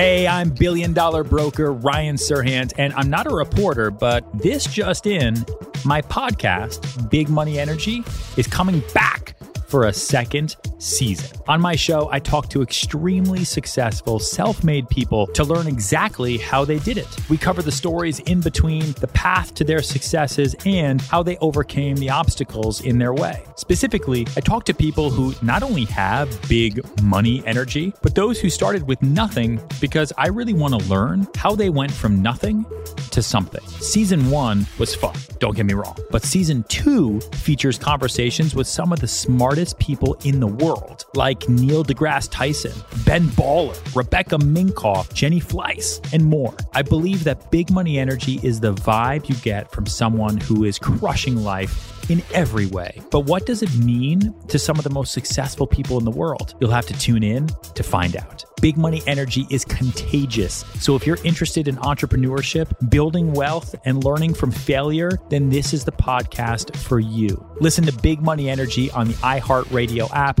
Hey, I'm billion dollar broker Ryan Serhant, and I'm not a reporter, but this just in my podcast, Big Money Energy, is coming back for a second season. On my show, I talk to extremely successful self made people to learn exactly how they did it. We cover the stories in between, the path to their successes, and how they overcame the obstacles in their way. Specifically, I talk to people who not only have big money energy, but those who started with nothing because I really want to learn how they went from nothing to something. Season one was fun, don't get me wrong, but season two features conversations with some of the smartest people in the world, like Neil deGrasse Tyson, Ben Baller, Rebecca Minkoff, Jenny Fleiss, and more. I believe that big money energy is the vibe you get from someone who is crushing life in every way. But what does it mean to some of the most successful people in the world? You'll have to tune in to find out. Big money energy is contagious. So if you're interested in entrepreneurship, building wealth, and learning from failure, then this is the podcast for you. Listen to Big Money Energy on the iHeartRadio app,